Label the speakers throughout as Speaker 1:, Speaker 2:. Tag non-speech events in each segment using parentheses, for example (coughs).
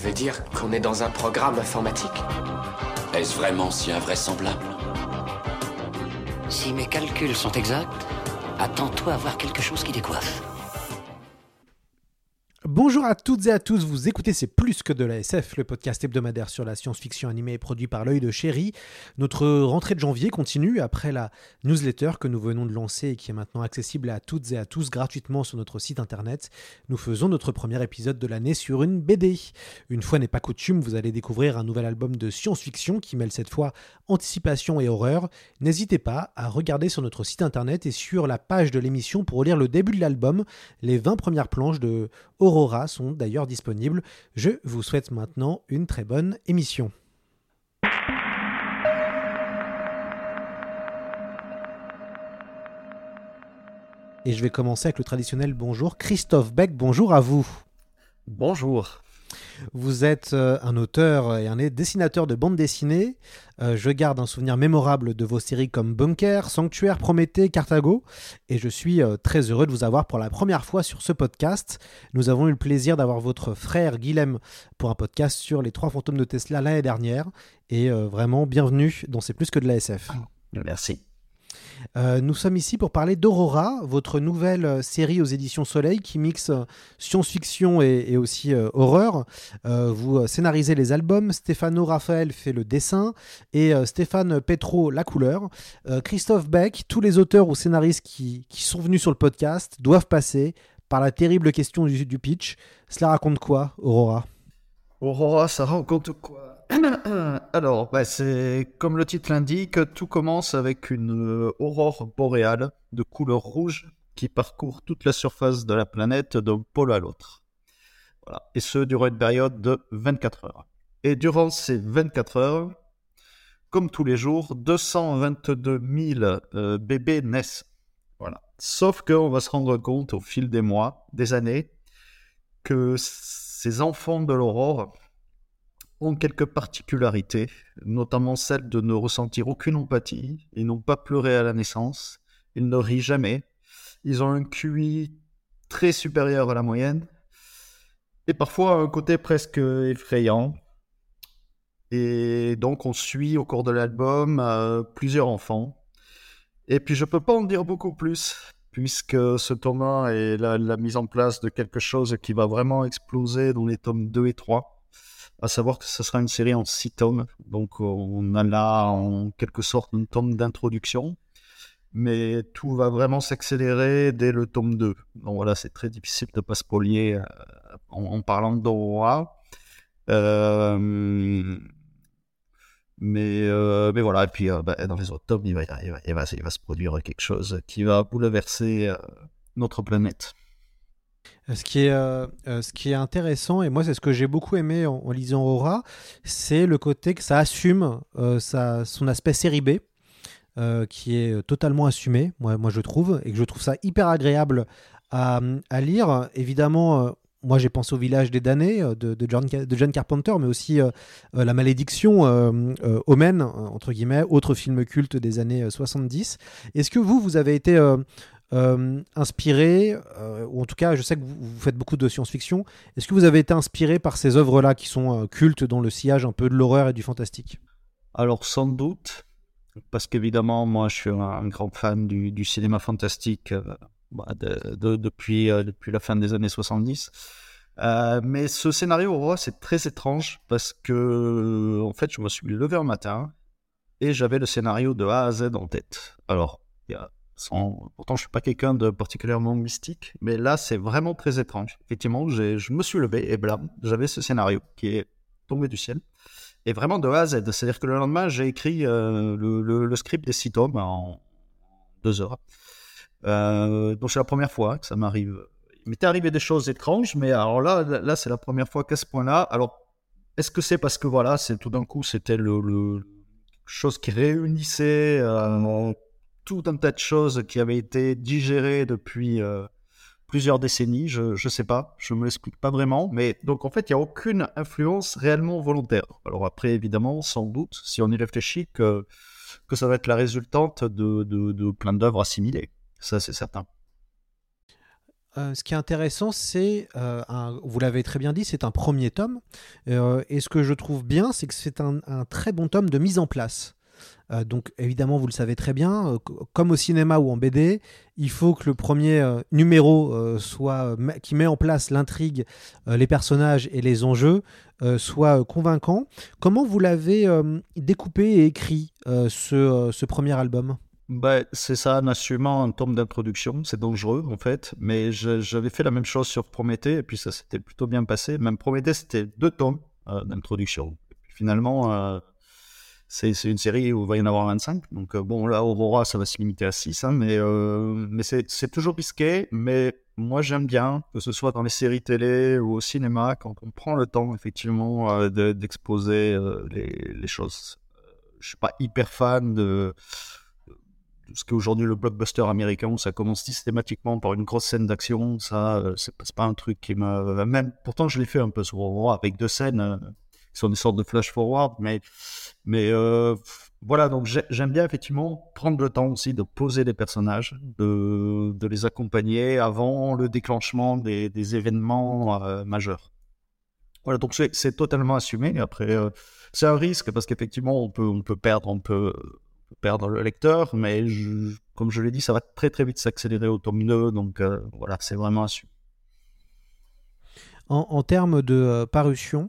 Speaker 1: Tu veux dire qu'on est dans un programme informatique
Speaker 2: Est-ce vraiment si invraisemblable
Speaker 3: Si mes calculs sont exacts, attends-toi à voir quelque chose qui décoiffe.
Speaker 4: Bonjour à toutes et à tous, vous écoutez C'est plus que de la SF, le podcast hebdomadaire sur la science-fiction animée produit par l'œil de chéri. Notre rentrée de janvier continue après la newsletter que nous venons de lancer et qui est maintenant accessible à toutes et à tous gratuitement sur notre site internet. Nous faisons notre premier épisode de l'année sur une BD. Une fois n'est pas coutume, vous allez découvrir un nouvel album de science-fiction qui mêle cette fois anticipation et horreur. N'hésitez pas à regarder sur notre site internet et sur la page de l'émission pour lire le début de l'album, les 20 premières planches de Aurora sont d'ailleurs disponibles. Je vous souhaite maintenant une très bonne émission. Et je vais commencer avec le traditionnel bonjour. Christophe Beck, bonjour à vous.
Speaker 5: Bonjour.
Speaker 4: Vous êtes euh, un auteur et un dessinateur de bande dessinée. Euh, je garde un souvenir mémorable de vos séries comme Bunker, Sanctuaire, Prométhée, Carthago. Et je suis euh, très heureux de vous avoir pour la première fois sur ce podcast. Nous avons eu le plaisir d'avoir votre frère Guilhem pour un podcast sur les trois fantômes de Tesla l'année dernière. Et vraiment, bienvenue dans C'est plus que de la SF.
Speaker 5: Merci.
Speaker 4: Euh, nous sommes ici pour parler d'Aurora, votre nouvelle euh, série aux éditions Soleil qui mixe euh, science-fiction et, aussi horreur. vous scénarisez les albums, Stefano Raphaël fait le dessin et Stéphane Petro la couleur. Christophe Beck, tous les auteurs ou scénaristes qui, sont venus sur le podcast doivent passer par la terrible question du, du pitch. Cela raconte quoi, Aurora?
Speaker 5: Aurora, ça raconte quoi? (coughs) Alors, bah, c'est comme le titre l'indique, tout commence avec une euh, aurore boréale de couleur rouge qui parcourt toute la surface de la planète d'un pôle à l'autre. Voilà. Et ce, durant une période de 24 heures. Et durant ces 24 heures, comme tous les jours, 222 000 euh, bébés naissent. Voilà. Sauf qu'on va se rendre compte au fil des mois, des années, que ces enfants de l'aurore ont quelques particularités, notamment celle de ne ressentir aucune empathie, ils n'ont pas pleuré à la naissance, ils ne rient jamais, ils ont un QI très supérieur à la moyenne, et parfois un côté presque effrayant. Et donc on suit au cours de l'album euh, plusieurs enfants. Et puis je peux pas en dire beaucoup plus, puisque ce tome est la, la mise en place de quelque chose qui va vraiment exploser dans les tomes 2 et 3 à savoir que ce sera une série en six tomes. Donc on a là en quelque sorte un tome d'introduction, mais tout va vraiment s'accélérer dès le tome 2. Donc voilà, c'est très difficile de ne pas spolier euh, en, parlant d'Aurora. Euh, mais, euh, mais voilà, et puis bah, dans les autres tomes, il, va, il, va, il va, se produire quelque chose qui va bouleverser notre planète.
Speaker 4: Euh, ce qui, est, euh, euh, ce qui est intéressant, et moi c'est ce que j'ai beaucoup aimé en, lisant Aura, c'est le côté que ça assume son aspect série B, qui est totalement assumé, moi, je trouve, et que je trouve ça hyper agréable à, lire. Évidemment, moi j'ai pensé au village des damnés de, John, Carpenter, mais aussi La malédiction, Omen, entre guillemets, autre film culte des années 70. Est-ce que vous, vous avez été euh, inspiré, euh, ou en tout cas, je sais que vous, faites beaucoup de science-fiction. Est-ce que vous avez été inspiré par ces œuvres-là qui sont euh, cultes dans le sillage un peu de l'horreur et du fantastique?
Speaker 5: Alors, sans doute, parce qu'évidemment, moi, je suis un grand fan du, cinéma fantastique bah, depuis, la fin des années 70. mais ce scénario, c'est très étrange parce que, en fait, je me suis levé un matin et j'avais le scénario de A à Z en tête. Alors, il y a Pourtant, je suis pas quelqu'un de particulièrement mystique, mais là, c'est vraiment très étrange. Effectivement, je me suis levé et blam, j'avais ce scénario qui est tombé du ciel. Et vraiment de A à Z. C'est-à-dire que le lendemain, j'ai écrit euh, le, script des six tomes en deux heures. Euh, donc, c'est la première fois que ça m'arrive. il m'était arrivé des choses étranges, mais alors là, là, c'est la première fois qu'à ce point-là. Alors, est-ce que c'est parce que voilà, c'est tout d'un coup, c'était le, le chose qui réunissait euh, tout un tas de choses qui avaient été digérées depuis euh, plusieurs décennies. Je ne sais pas, je me l'explique pas vraiment. Mais donc en fait, il n'y a aucune influence réellement volontaire. Alors après, évidemment, sans doute, si on y réfléchit, que, que ça va être la résultante de, de, plein d'œuvres assimilées. Ça, c'est certain.
Speaker 4: Euh, ce qui est intéressant, c'est, euh, vous l'avez très bien dit, c'est un premier tome. Et ce que je trouve bien, c'est que c'est un, très bon tome de mise en place. Euh, donc évidemment, vous le savez très bien, euh, comme au cinéma ou en BD, il faut que le premier euh, numéro soit qui met en place l'intrigue, les personnages et les enjeux soit convaincant. Comment vous l'avez découpé et écrit ce, ce premier album?
Speaker 5: Bah, c'est ça, en assumant un tome d'introduction. C'est dangereux, en fait. Mais j'avais fait la même chose sur Prométhée, et puis ça s'était plutôt bien passé. Même Prométhée, c'était deux tomes d'introduction. Finalement, c'est une série où il va y en avoir 25. Donc, euh, bon, là, Aurora, ça va se limiter à 6. Hein, mais euh, c'est toujours risqué. Mais moi, j'aime bien, que ce soit dans les séries télé ou au cinéma, quand on prend le temps, effectivement, euh, d'exposer les, choses. Je suis pas hyper fan de, ce qu'est aujourd'hui le blockbuster américain, où ça commence systématiquement par une grosse scène d'action. Ça, c'est pas, pas un truc qui m'a... Même, pourtant, je l'ai fait un peu sur Aurora, avec deux scènes sont des sortes de flash forward, mais euh, voilà, donc j'aime bien effectivement prendre le temps aussi de poser les personnages, de, les accompagner avant le déclenchement des, événements euh, majeurs. Voilà, donc c'est totalement assumé. Après, euh, c'est un risque parce qu'effectivement, on peut, perdre, on peut perdre le lecteur, mais comme je l'ai dit, ça va très très vite s'accélérer au tome 2, donc voilà, c'est vraiment assumé.
Speaker 4: En termes de parution,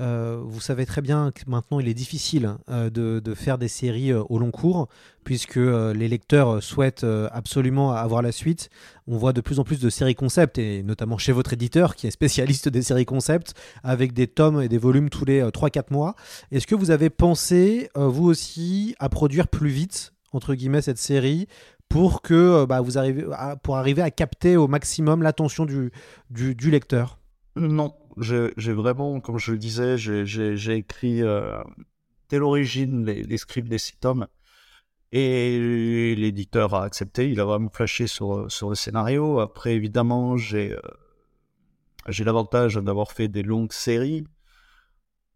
Speaker 4: euh, vous savez très bien que maintenant il est difficile euh, de, faire des séries euh, au long cours, puisque les lecteurs souhaitent absolument avoir la suite. On voit de plus en plus de séries concept, et notamment chez votre éditeur qui est spécialiste des séries concept, avec des tomes et des volumes tous les 3-4 mois. Est-ce que vous avez pensé, vous aussi, à produire plus vite, entre guillemets, cette série pour que bah, vous arrivez pour arriver à capter au maximum l'attention du lecteur?
Speaker 5: Non, j'ai vraiment, comme je le disais, j'ai écrit euh, dès l'origine les, scripts des six tomes. Et l'éditeur a accepté, il a vraiment flashé sur, le scénario. Après, évidemment, j'ai euh, l'avantage d'avoir fait des longues séries.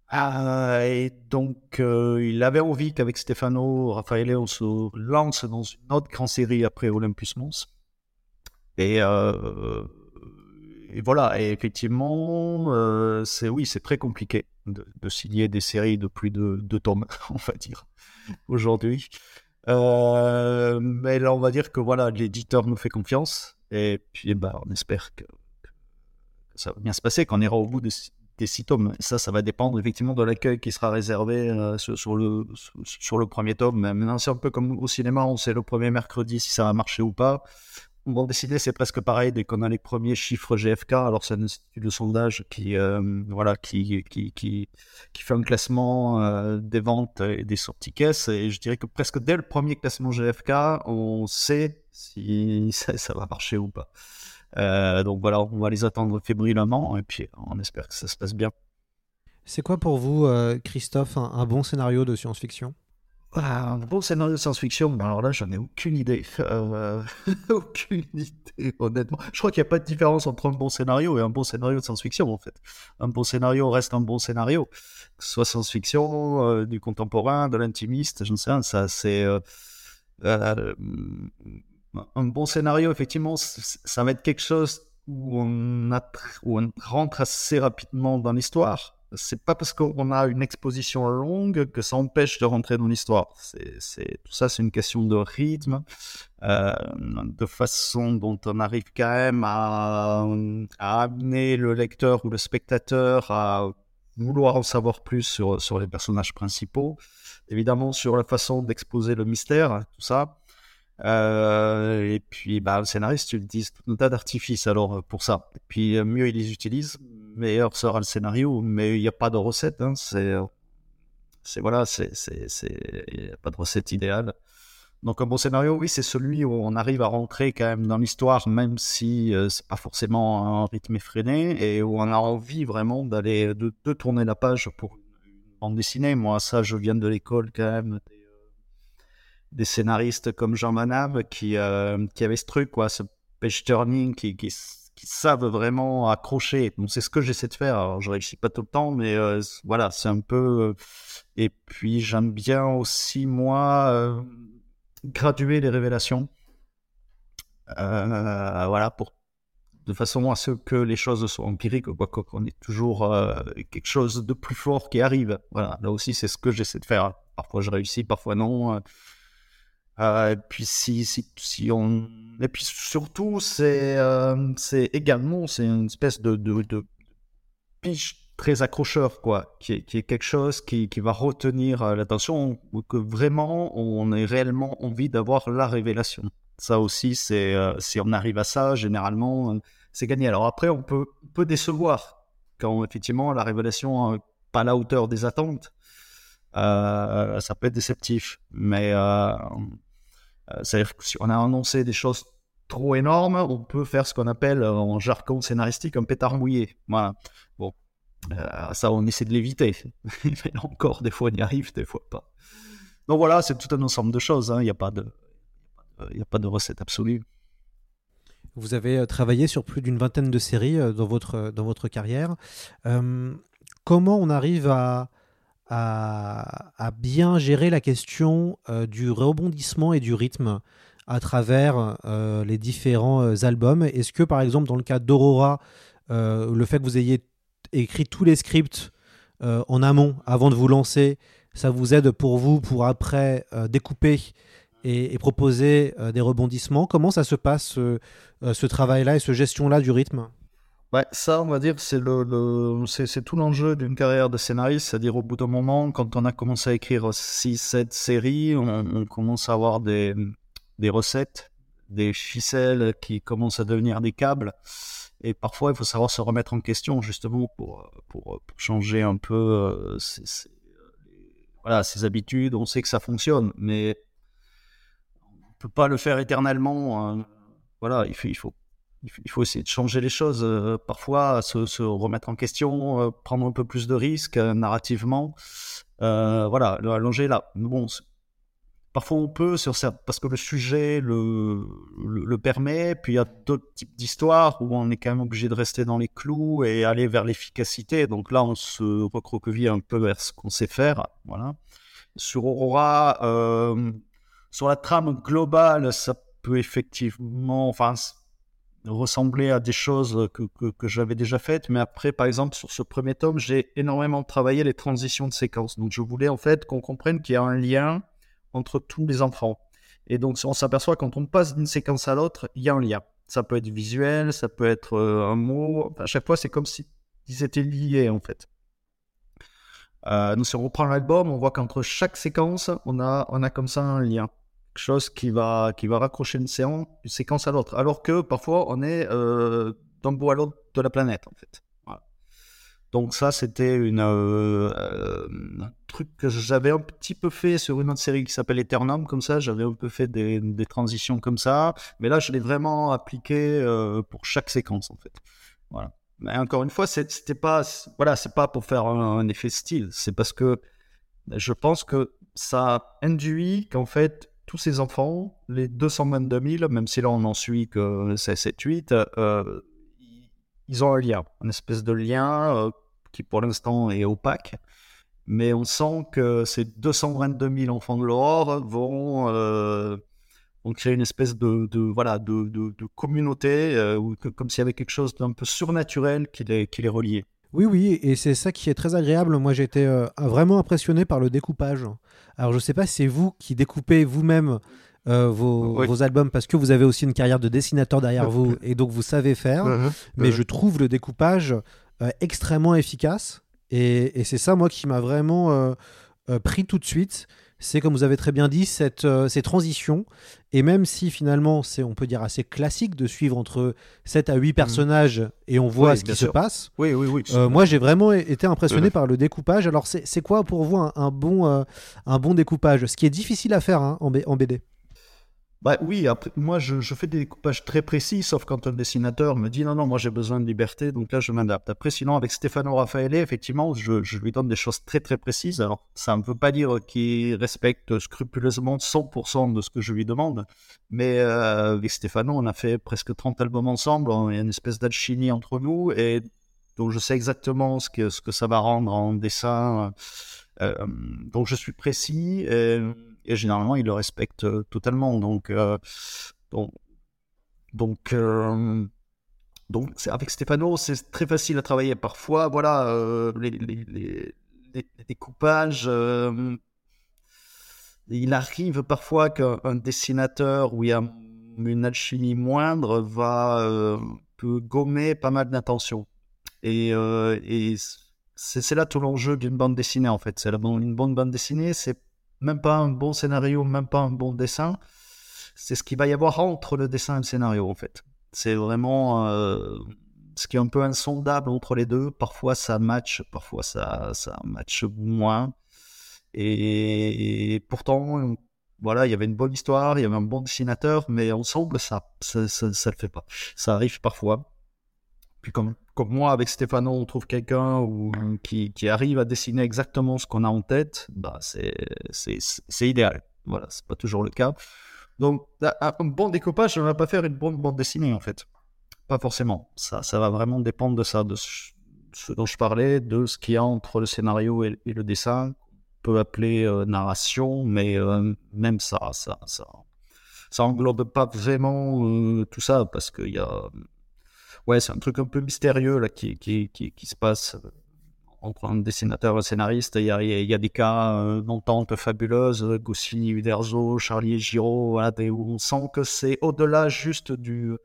Speaker 5: Ah, et donc, euh, il avait envie qu'avec Stefano, Raffaele, on se lance dans une autre grande série après Olympus Mons. Et et voilà, et effectivement, euh, c'est oui, c'est très compliqué de, signer des séries de plus de deux tomes, (laughs) on va dire, aujourd'hui. Euh, mais là, on va dire que voilà, l'éditeur nous fait confiance, et puis bah, on espère que, ça va bien se passer, qu'on ira au bout des, six tomes. ça, ça va dépendre effectivement de l'accueil qui sera réservé euh, sur, le, sur, le premier tome. Maintenant, c'est un peu comme au cinéma, on sait le premier mercredi si ça va marcher ou pas on va décider, c'est presque pareil dès qu'on a les premiers chiffres GFK. Alors, c'est un institut de sondage qui, euh, voilà, qui, qui, qui, qui, fait un classement euh, des ventes et des sorties caisses. Et je dirais que presque dès le premier classement GFK, on sait si (laughs) ça, va marcher ou pas. Euh, donc voilà, on va les attendre fébrilement et puis on espère que ça se passe bien.
Speaker 4: C'est quoi pour vous, Christophe, un bon scénario de science-fiction?
Speaker 5: Ah, un bon scénario de science-fiction, alors là, j'en ai aucune idée. (laughs) Euh, (laughs) aucune idée, honnêtement. Je crois qu'il n'y a pas de différence entre un bon scénario et un bon scénario de science-fiction, en fait. Un bon scénario reste un bon scénario. Que ce soit science-fiction, euh, du contemporain, de l'intimiste, je ne sais rien, ça, c'est. Euh, un bon scénario, effectivement, ça va être quelque chose où on rentre assez rapidement dans l'histoire c'est pas parce qu'on a une exposition longue que ça empêche de rentrer dans l'histoire. C'est, tout ça, c'est une question de rythme, euh, de façon dont on arrive quand même à, amener le lecteur ou le spectateur à vouloir en savoir plus sur, les personnages principaux. Évidemment, sur la façon d'exposer le mystère, tout ça. Euh, et puis, bah, le scénariste utilise tout un tas d'artifices alors pour ça. Et puis, euh, mieux il les utilise, meilleur sera le scénario. Mais il n'y a pas de recette. Hein. C'est, voilà, c'est, il n'y a pas de recette idéale. Donc un bon scénario, oui, c'est celui où on arrive à rentrer quand même dans l'histoire, même si euh, c'est pas forcément un rythme effréné, et où on a envie vraiment d'aller de, tourner la page pour une bande dessinée. Moi, ça, je viens de l'école quand même des, euh, scénaristes comme Jean Manab qui euh, qui avait ce truc, quoi, ce page turning qui, qui qui savent vraiment accrocher. Donc c'est ce que j'essaie de faire. Alors je réussis pas tout le temps, mais euh, voilà, c'est un peu. euh, Et puis j'aime bien aussi moi euh, graduer les révélations. Voilà pour de façon à ce que les choses soient empiriques, quoi qu'on ait toujours quelque chose de plus fort qui arrive. Voilà, là aussi c'est ce que j'essaie de faire. Parfois je réussis, parfois non. Euh, euh, et puis si, si, si on et puis surtout c'est euh, c'est également c'est une espèce de de, pitch très accrocheur quoi qui est, qui est quelque chose qui, qui va retenir euh, l'attention ou que vraiment on ait réellement envie d'avoir la révélation ça aussi c'est si on arrive à ça généralement c'est gagné alors après on peut peut décevoir quand effectivement la révélation euh, pas à la hauteur des attentes ça peut être déceptif. Mais c'est-à-dire que si on a annoncé des choses trop énormes, on peut faire ce qu'on appelle euh, en jargon scénaristique un pétard mouillé. Voilà. Bon, Euh, ça on essaie de l'éviter. (laughs) Mais encore, des fois on y arrive, des fois pas. Donc voilà, c'est tout un ensemble de choses. hein. Il n'y a pas de, n'y a pas de recette absolue.
Speaker 4: Vous avez euh, travaillé sur plus d'une vingtaine de séries euh, dans votre, dans votre carrière. Euh, comment on arrive à, à, bien gérer la question euh, du rebondissement et du rythme à travers euh, les différents euh, albums. Est-ce que, par exemple, dans le cas d'Aurora, le fait que vous ayez écrit tous les scripts en amont avant de vous lancer, ça vous aide pour vous pour après découper et, proposer des rebondissements? Comment ça se passe, ce travail-là et ce gestion-là du rythme?
Speaker 5: Ouais, ça, on va dire, c'est le, le- c'est, tout l'enjeu d'une carrière de scénariste, c'est-à-dire au bout d'un moment, quand on a commencé à écrire 6, 7 séries, on, commence à avoir des, des recettes, des ficelles qui commencent à devenir des câbles. Et parfois, il faut savoir se remettre en question, justement, pour, pour, pour changer un peu euh, ses, voilà, ses habitudes. On sait que ça fonctionne, mais on peut pas le faire éternellement. hein. Voilà, il faut, il faut il faut- essayer de changer les choses, euh, parfois se, remettre en question, euh, prendre un peu plus de risques euh, narrativement. Voilà, le allonger là. Bon, parfois on peut sur ça parce que le sujet le, le, le permet. Puis il y a d'autres types d'histoires où on est quand même obligé de rester dans les clous et aller vers l'efficacité. Donc là, on se recroqueville un peu vers ce qu'on sait faire. Voilà. Sur Aurora, sur la trame globale, ça peut effectivement, enfin ressembler à des choses que, que, que j'avais déjà faites. Mais après, par exemple, sur ce premier tome, j'ai énormément travaillé les transitions de séquences. Donc, je voulais en fait qu'on comprenne qu'il y a un lien entre tous les enfants. Et donc, on s'aperçoit quand on passe d'une séquence à l'autre, il y a un lien. Ça peut être visuel, ça peut être euh, un mot. Enfin, à chaque fois, c'est comme si ils étaient liés en fait. Euh, donc, si on reprend l'album, on voit qu'entre chaque séquence, on a, on a comme ça un lien quelque chose qui va, qui va raccrocher une, séance, séquence à l'autre. Alors que parfois, on est euh, d'un bout à l'autre de la planète, en fait. Voilà. Donc ça, c'était une, euh, euh, un truc que j'avais un petit peu fait sur une autre série qui s'appelle Eternum, comme ça. J'avais un peu fait des, transitions comme ça. Mais là, je l'ai vraiment appliqué pour chaque séquence, en fait. Voilà. Mais encore une fois, c'était pas, voilà, c'est pas pour faire un effet style. C'est parce que je pense que ça induit qu'en fait, tous ces enfants, les 222 000, même si là on n'en suit que 7, 8, euh, ils ont un lien, une espèce de lien euh, qui pour l'instant est opaque. Mais on sent que ces 222 000 enfants de vont, euh, vont créer une espèce de, voilà, de, communauté, euh, que, comme s'il y avait quelque chose d'un peu surnaturel qui les, qui les reliait.
Speaker 4: Oui, oui, et c'est ça qui est très agréable. Moi, été euh, vraiment impressionné par le découpage. Alors, je sais pas si c'est vous qui découpez vous-même euh, vos,
Speaker 5: Oui.
Speaker 4: vos albums parce que vous avez aussi une carrière de dessinateur derrière vous (laughs) et donc vous savez faire. Mais
Speaker 5: Ouais.
Speaker 4: je trouve le découpage euh, extrêmement efficace. Et, et c'est ça, moi, qui m'a vraiment euh, pris tout de suite. C'est, comme vous avez très bien dit, cette, euh, ces transitions. Et même si finalement, c'est, on peut dire, assez classique de suivre entre 7 à 8 personnages et on voit
Speaker 5: Oui,
Speaker 4: ce qui se passe,
Speaker 5: Oui, oui, oui.
Speaker 4: euh, moi, j'ai vraiment été impressionné par le découpage. Alors, c'est c'est quoi pour vous un, un bon, un bon découpage? Ce qui est difficile à faire hein, en, B- en BD.
Speaker 5: Bah oui, moi je, fais des découpages très précis, sauf quand un dessinateur me dit non, non, moi j'ai besoin de liberté, donc là je m'adapte. Après, sinon, avec Stefano Raffaele, effectivement, je, lui donne des choses très très précises. Alors, ça ne veut pas dire qu'il respecte scrupuleusement 100% de ce que je lui demande, mais euh, avec Stefano, on a fait presque 30 albums ensemble, il y a une espèce d'alchimie entre nous, et donc je sais exactement ce que, ce que ça va rendre en dessin. Euh, donc je suis précis. Et, et généralement il le respecte euh, totalement. Donc, euh, donc, donc, euh, donc avec Stefano, c'est très facile à travailler. Parfois, voilà, les, découpages. il arrive parfois qu'un dessinateur où il y a une alchimie moindre va peut gommer pas mal d'intentions. Et, et c'est là tout l'enjeu d'une bande dessinée en fait. C'est une bonne bande dessinée, c'est même pas un bon scénario, même pas un bon dessin. C'est ce qu'il va y avoir entre le dessin et le scénario, en fait. C'est vraiment euh, ce qui est un peu insondable entre les deux. Parfois ça match, parfois ça, ça match moins. Et, pourtant, voilà, il y avait une bonne histoire, il y avait un bon dessinateur, mais ensemble, ça, ça, ça, ça le fait pas. Ça arrive parfois. Puis comme, comme moi, avec Stéphano, on trouve quelqu'un qui, qui, arrive à dessiner exactement ce qu'on a en tête, bah c'est, idéal. Voilà, c'est pas toujours le cas. Donc, un bon découpage ne va pas faire une bonne bande dessinée, en fait. Pas forcément. Ça, ça va vraiment dépendre de ça, de ce dont je parlais, de ce qu'il y a entre le scénario et, le dessin. On peut appeler euh, narration, mais euh, même ça, ça, ça, ça englobe pas vraiment euh, tout ça, parce qu'il y a ouais, c'est un truc un peu mystérieux là qui, qui, qui, se passe euh, entre un dessinateur et un scénariste. Il y a, il y a des cas euh, d'entente fabuleuses, Goscinny, Uderzo, Charlie Giraud, voilà, où on sent que c'est au-delà juste du,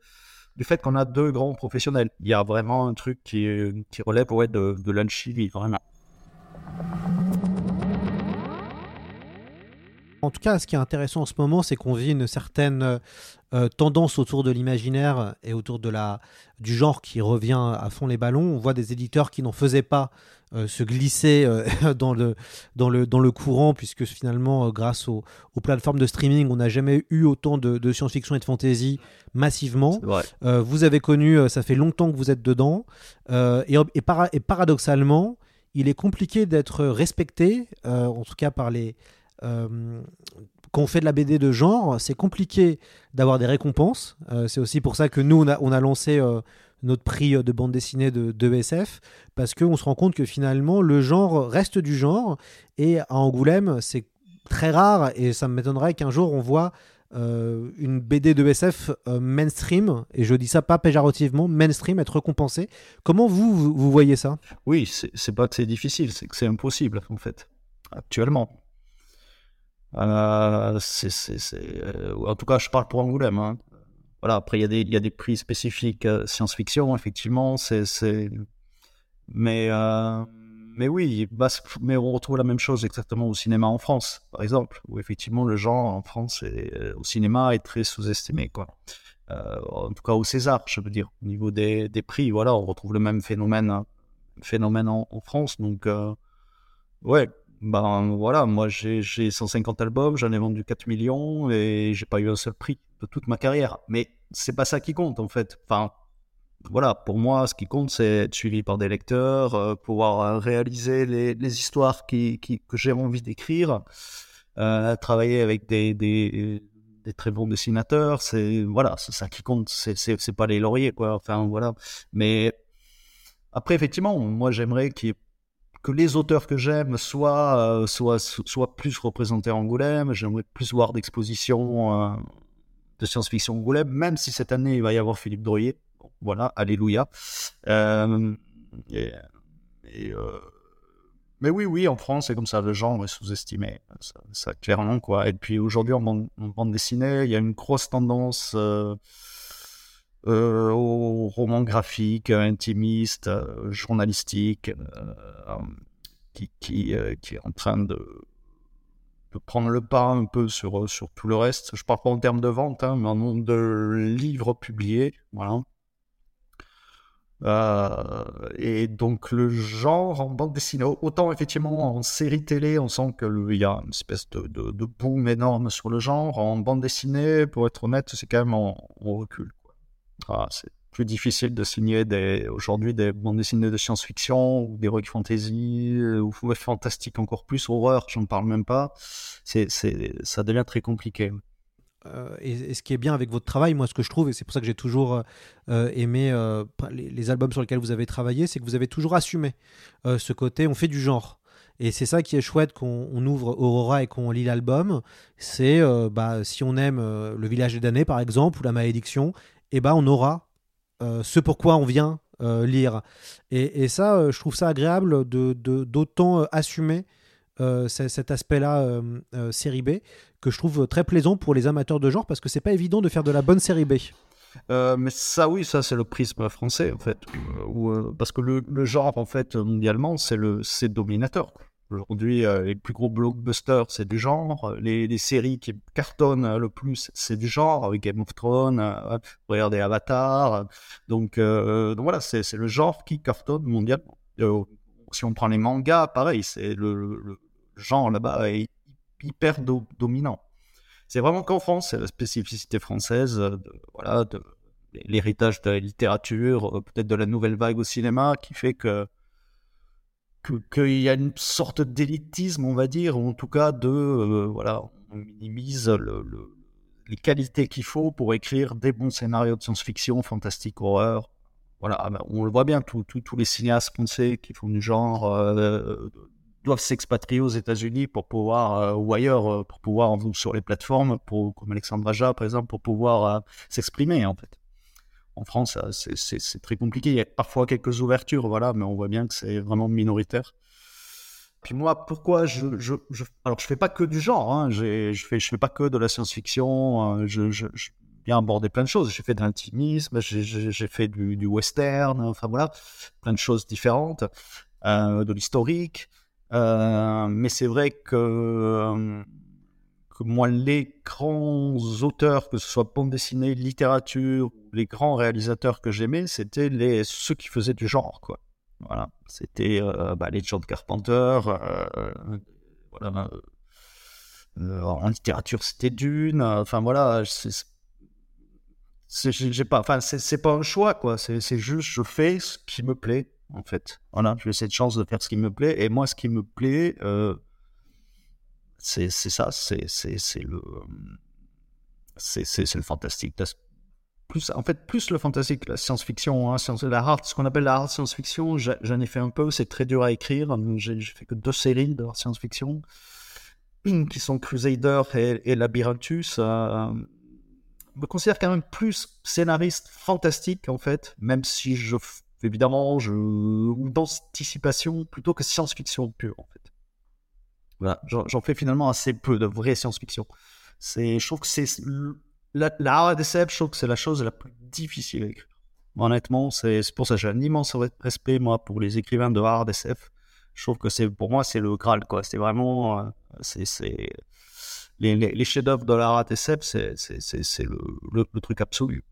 Speaker 5: du fait qu'on a deux grands professionnels. Il y a vraiment un truc qui, qui relève ouais, de, de l'alchimie, vraiment.
Speaker 4: En tout cas, ce qui est intéressant en ce moment, c'est qu'on vit une certaine euh, tendance autour de l'imaginaire et autour de la, du genre qui revient à fond les ballons. On voit des éditeurs qui n'en faisaient pas euh, se glisser euh, (laughs) dans, le, dans, le, dans le courant, puisque finalement, grâce aux, plateformes de streaming, on n'a jamais eu autant de, science-fiction et de fantasy massivement. vous avez connu, ça fait longtemps que vous êtes dedans, et, et, et, paradoxalement, il est compliqué d'être respecté, en tout cas par les euh, on fait de la BD de genre, c'est compliqué d'avoir des récompenses. Euh, c'est aussi pour ça que nous, on a, lancé euh, notre prix de bande dessinée de, de SF, parce qu'on se rend compte que finalement, le genre reste du genre. Et à Angoulême, c'est très rare, et ça m'étonnerait qu'un jour, on voit une BD de SF mainstream, et je dis ça pas péjorativement, mainstream, être récompensée. Comment vous, vous voyez ça?
Speaker 5: Oui, c'est pas que c'est difficile, c'est que c'est impossible, en fait, actuellement. Euh, c'est, euh, en tout cas, je parle pour Angoulême. Hein. Voilà, après, il y, a des, prix spécifiques euh, science-fiction, effectivement. C'est, mais, mais oui, bah, mais on retrouve la même chose exactement au cinéma en France, par exemple, où effectivement le genre en France au cinéma est très sous-estimé. En tout cas, au César, je veux dire, au niveau des, prix, voilà, on retrouve le même phénomène, hein, en France. Donc, ouais, ben voilà, moi j'ai 150 albums, j'en ai vendu 4 millions et j'ai pas eu un seul prix de toute ma carrière. Mais c'est pas ça qui compte en fait. Enfin, voilà, pour moi, ce qui compte, c'est être suivi par des lecteurs, euh, pouvoir euh, réaliser les, histoires qui, que j'ai envie d'écrire, euh, travailler avec des, des, des, très bons dessinateurs. C'est voilà, c'est ça qui compte. C'est pas les lauriers, quoi. Enfin voilà. Mais après, effectivement, moi, j'aimerais qu'il y ait que les auteurs que j'aime soient, euh, soient, soient, plus représentés en Angoulême. J'aimerais plus voir d'expositions euh, de science-fiction Angoulême, même si cette année il va y avoir Philippe Droyer. voilà, alléluia. Euh, mais oui, oui, en France, c'est comme ça, le genre est sous-estimé. Ça, clairement, quoi. Et puis aujourd'hui, en bande, dessinée, il y a une grosse tendance au roman graphique, intimiste, euh, journalistique, euh, qui, qui, est en train de, prendre le pas un peu sur, sur tout le reste. Je parle pas en termes de vente, hein, mais en nombre de livres publiés. Voilà. Euh, et donc le genre en bande dessinée, autant effectivement en série télé, on sent qu'il y a une espèce de, de, de, boom énorme sur le genre. En bande dessinée, pour être honnête, c'est quand même en, recul. Ah, c'est plus difficile de signer aujourd'hui des bandes dessinées de science-fiction ou des rock fantasy euh, ou fantastique encore plus, horreur, j'en parle même pas. C'est, c'est, ça devient très compliqué.
Speaker 4: Euh, et, ce qui est bien avec votre travail, moi, ce que je trouve, et c'est pour ça que j'ai toujours euh, aimé les, albums sur lesquels vous avez travaillé, c'est que vous avez toujours assumé ce côté, on fait du genre. Et c'est ça qui est chouette qu'on ouvre Aurora et qu'on lit l'album. C'est bah, si on aime Le Village des damnés, par exemple, ou La Malédiction, eh ben on aura ce pourquoi on vient lire. Et, et ça, je trouve ça agréable de d'autant assumer cet aspect-là série B que je trouve très plaisant pour les amateurs de genre parce que c'est pas évident de faire de la bonne série B.
Speaker 5: Euh, mais ça, oui, ça c'est le prisme français en fait, euh, euh, parce que le, genre en fait mondialement c'est le c'est dominateur. Aujourd'hui, les plus gros blockbusters c'est du genre, les, séries qui cartonnent le plus c'est du genre, Game of Thrones, regardez Avatar, donc, voilà, c'est le genre qui cartonne mondialement. si on prend les mangas, pareil, c'est le, genre là-bas est hyper dominant. C'est vraiment qu'en France, c'est la spécificité française, euh, de, voilà, de l'héritage de la littérature, euh, peut-être de la nouvelle vague au cinéma, qui fait que qu'il y a une sorte d'élitisme, on va dire, ou en tout cas de euh, voilà, on minimise le, les qualités qu'il faut pour écrire des bons scénarios de science-fiction, fantastique, horreur. Voilà, ah ben, on le voit bien, tous les cinéastes français qui font du genre doivent s'expatrier aux États-Unis pour pouvoir, euh, ou ailleurs, euh, pour pouvoir, sur les plateformes, comme Alexandre Aja, par exemple, pour pouvoir euh, s'exprimer, en fait. En France, c'est très compliqué. Il y a parfois quelques ouvertures, voilà, mais on voit bien que c'est vraiment minoritaire. Puis moi, pourquoi je, je, je, alors je fais pas que du genre, hein, je fais je fais pas que de la science-fiction, je, je, je bien aborder plein de choses. J'ai fait de l'intimisme, j'ai fait du, western, enfin voilà, plein de choses différentes, de l'historique. Euh, mais c'est vrai que, euh, que moi, les grands auteurs, que ce soit bande dessinée, littérature, les grands réalisateurs que j'aimais, c'était les ceux qui faisaient du genre, quoi. Voilà, c'était euh, bah, les John Carpenter. voilà, en littérature, c'était Dune. Enfin voilà, pas, enfin c'est pas un choix quoi. C'est juste je fais ce qui me plaît en fait. Voilà, j'ai cette chance de faire ce qui me plaît. Et moi, ce qui me plaît, euh, c'est ça, c'est le, c'est le fantastique. Plus, en fait, plus le fantastique, la science-fiction, hein, la ce qu'on appelle la hard science-fiction, j'en ai fait un peu, c'est très dur à écrire. J'ai fait que deux séries de science-fiction, (clears throat) qui sont Crusader et, Labyrinthus. Euh, je me considère quand même plus scénariste fantastique, en fait, même si évidemment, je... ou d'anticipation plutôt que science-fiction pure, en fait. Voilà, j'en fais finalement assez peu de vraie science-fiction. Je trouve que c'est la, la je trouve que c'est la chose la plus difficile à écrire. Honnêtement, c'est pour ça que j'ai un immense respect moi pour les écrivains de hard SF. Je trouve que c'est pour moi c'est le graal quoi. C'est vraiment euh, c'est les, les, chefs-d'œuvre de la SF, c'est le, le, le, truc absolu.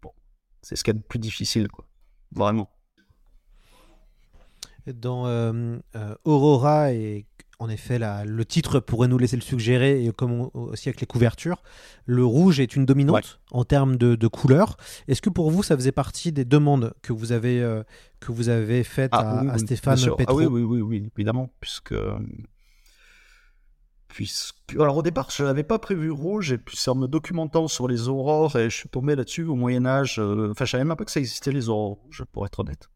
Speaker 5: C'est ce qui est le plus difficile quoi. Vraiment
Speaker 4: dans euh, euh, Aurora et en effet, le titre pourrait nous laisser le suggérer, et comme aussi avec les couvertures, le rouge est une dominante en termes de, de couleur. Est-ce que pour vous, ça faisait partie des demandes que vous avez, euh, que vous avez faites ah à, Stéphane Petro
Speaker 5: ah, oui, oui, oui, oui, évidemment, puisque... Puisque... Alors au départ, je n'avais pas prévu rouge, et puis c'est en me documentant sur les aurores, et je suis tombé là-dessus au Moyen-Âge. Enfin, je savais même pas que ça existait les aurores rouges, pour être honnête.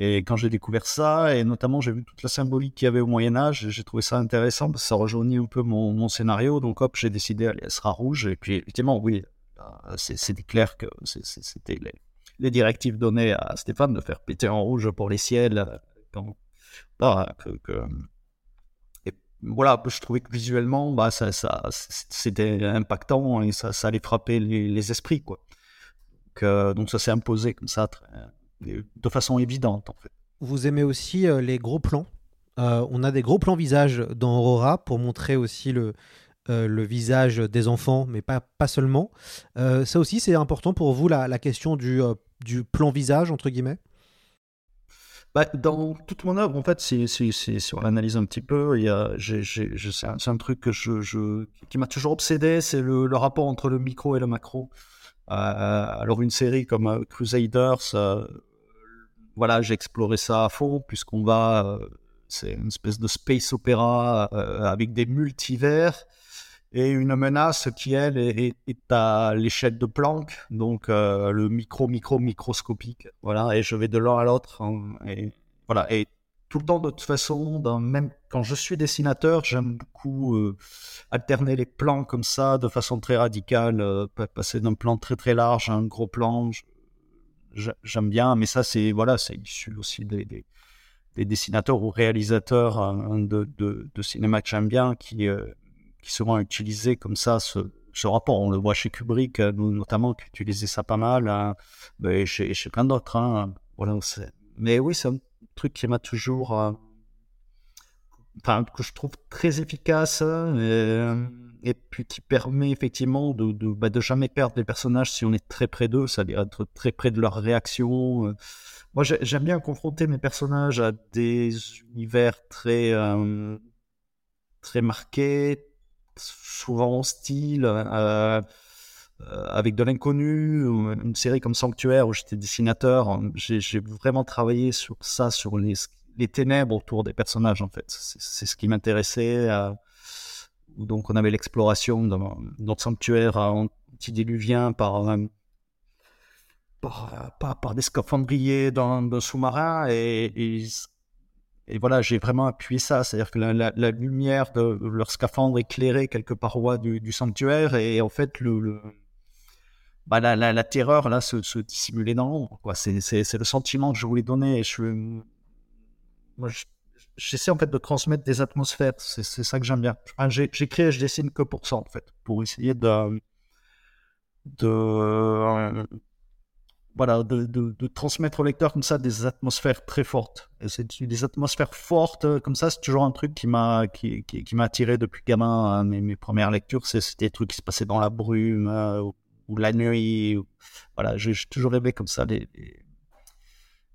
Speaker 5: Et quand j'ai découvert ça, et notamment j'ai vu toute la symbolique qu'il y avait au Moyen Âge, j'ai trouvé ça intéressant parce que ça rejoignit un peu mon, scénario. Donc hop, j'ai décidé, allez, elle sera rouge. Et puis effectivement, oui, euh, c'était clair que c'était les, directives données à Stéphane de faire péter en rouge pour les ciels. Euh, et voilà, je trouvais que visuellement, bah, ça, c'était impactant et ça, allait frapper les, esprits. Quoi. Donc, euh, donc ça s'est imposé comme ça. De façon évidente en fait.
Speaker 4: Vous aimez aussi euh, les gros plans. Euh, on a des gros plans visage dans Aurora pour montrer aussi le, euh, le visage des enfants, mais pas, pas seulement. ça aussi, c'est important pour vous, la, la question du, du, plan visage, entre guillemets?
Speaker 5: Bah, dans toute mon œuvre, en fait, si, si, si, si on l'analyse un petit peu, il y a, j'ai, j'ai, je- c'est, un, truc que je, je, qui m'a toujours obsédé, c'est le, le rapport entre le micro et le macro. Euh, alors une série comme euh, Crusaders, euh, voilà, j'ai exploré ça à fond, puisqu'on va, euh, c'est une espèce de space opéra euh, avec des multivers et une menace qui, elle, est, à l'échelle de Planck, donc euh, le micro, micro, microscopique. Voilà, et je vais de l'un à l'autre. hein, et voilà, et tout le temps, de toute façon, même quand je suis dessinateur, j'aime beaucoup alterner les plans comme ça, de façon très radicale, pa- passer d'un plan très très large à un gros plan. J'aime bien, mais ça, c'est voilà, c'est issu aussi des, des, des dessinateurs ou réalisateurs hein, de, de, cinéma que j'aime bien, qui, euh, qui souvent utilisaient comme ça ce, ce rapport. On le voit chez Kubrick, euh, notamment, qui utilisait ça pas mal, hein, chez, plein d'autres. hein. Voilà, mais oui, c'est un truc qui m'a toujours. euh, Enfin, que je trouve très efficace hein, euh, et puis qui permet effectivement de, de, bah, jamais perdre les personnages si on est très près d'eux, c'est-à-dire être très près de leurs réactions. euh. Moi, j'ai- j'aime bien confronter mes personnages à des univers très, euh, très marqués, souvent hostiles, euh, euh, avec de l'inconnu. Une série comme Sanctuaire où j'étais dessinateur, j'ai vraiment travaillé sur ça, sur les, ténèbres autour des personnages en fait. C'est ce qui m'intéressait. Où donc on avait l'exploration dans, dans Sanctuaire antidiluviens par, euh, par, pas par des scaphandriers dans d'un sous-marin et, et, voilà, j'ai vraiment appuyé ça, c'est-à-dire que la, lumière de leur scaphandre éclairait quelques parois du, sanctuaire et en fait le, bah, la, terreur là se, dissimulait dans l'ombre. C'est, le sentiment que je voulais donner. Je- j'essaie en fait de transmettre des atmosphères. C'est, ça que j'aime bien. Enfin, j'écris et je dessine que pour ça en fait, pour essayer de de euh, voilà de, de, transmettre au lecteur comme ça des atmosphères très fortes. C'est des atmosphères fortes euh, comme ça. C'est toujours un truc qui m'a qui, qui, attiré depuis gamin. hein. Mes, mes premières lectures, c'était des trucs qui se passaient dans la brume. euh, ou, la nuit, voilà, j'ai toujours rêvé comme ça,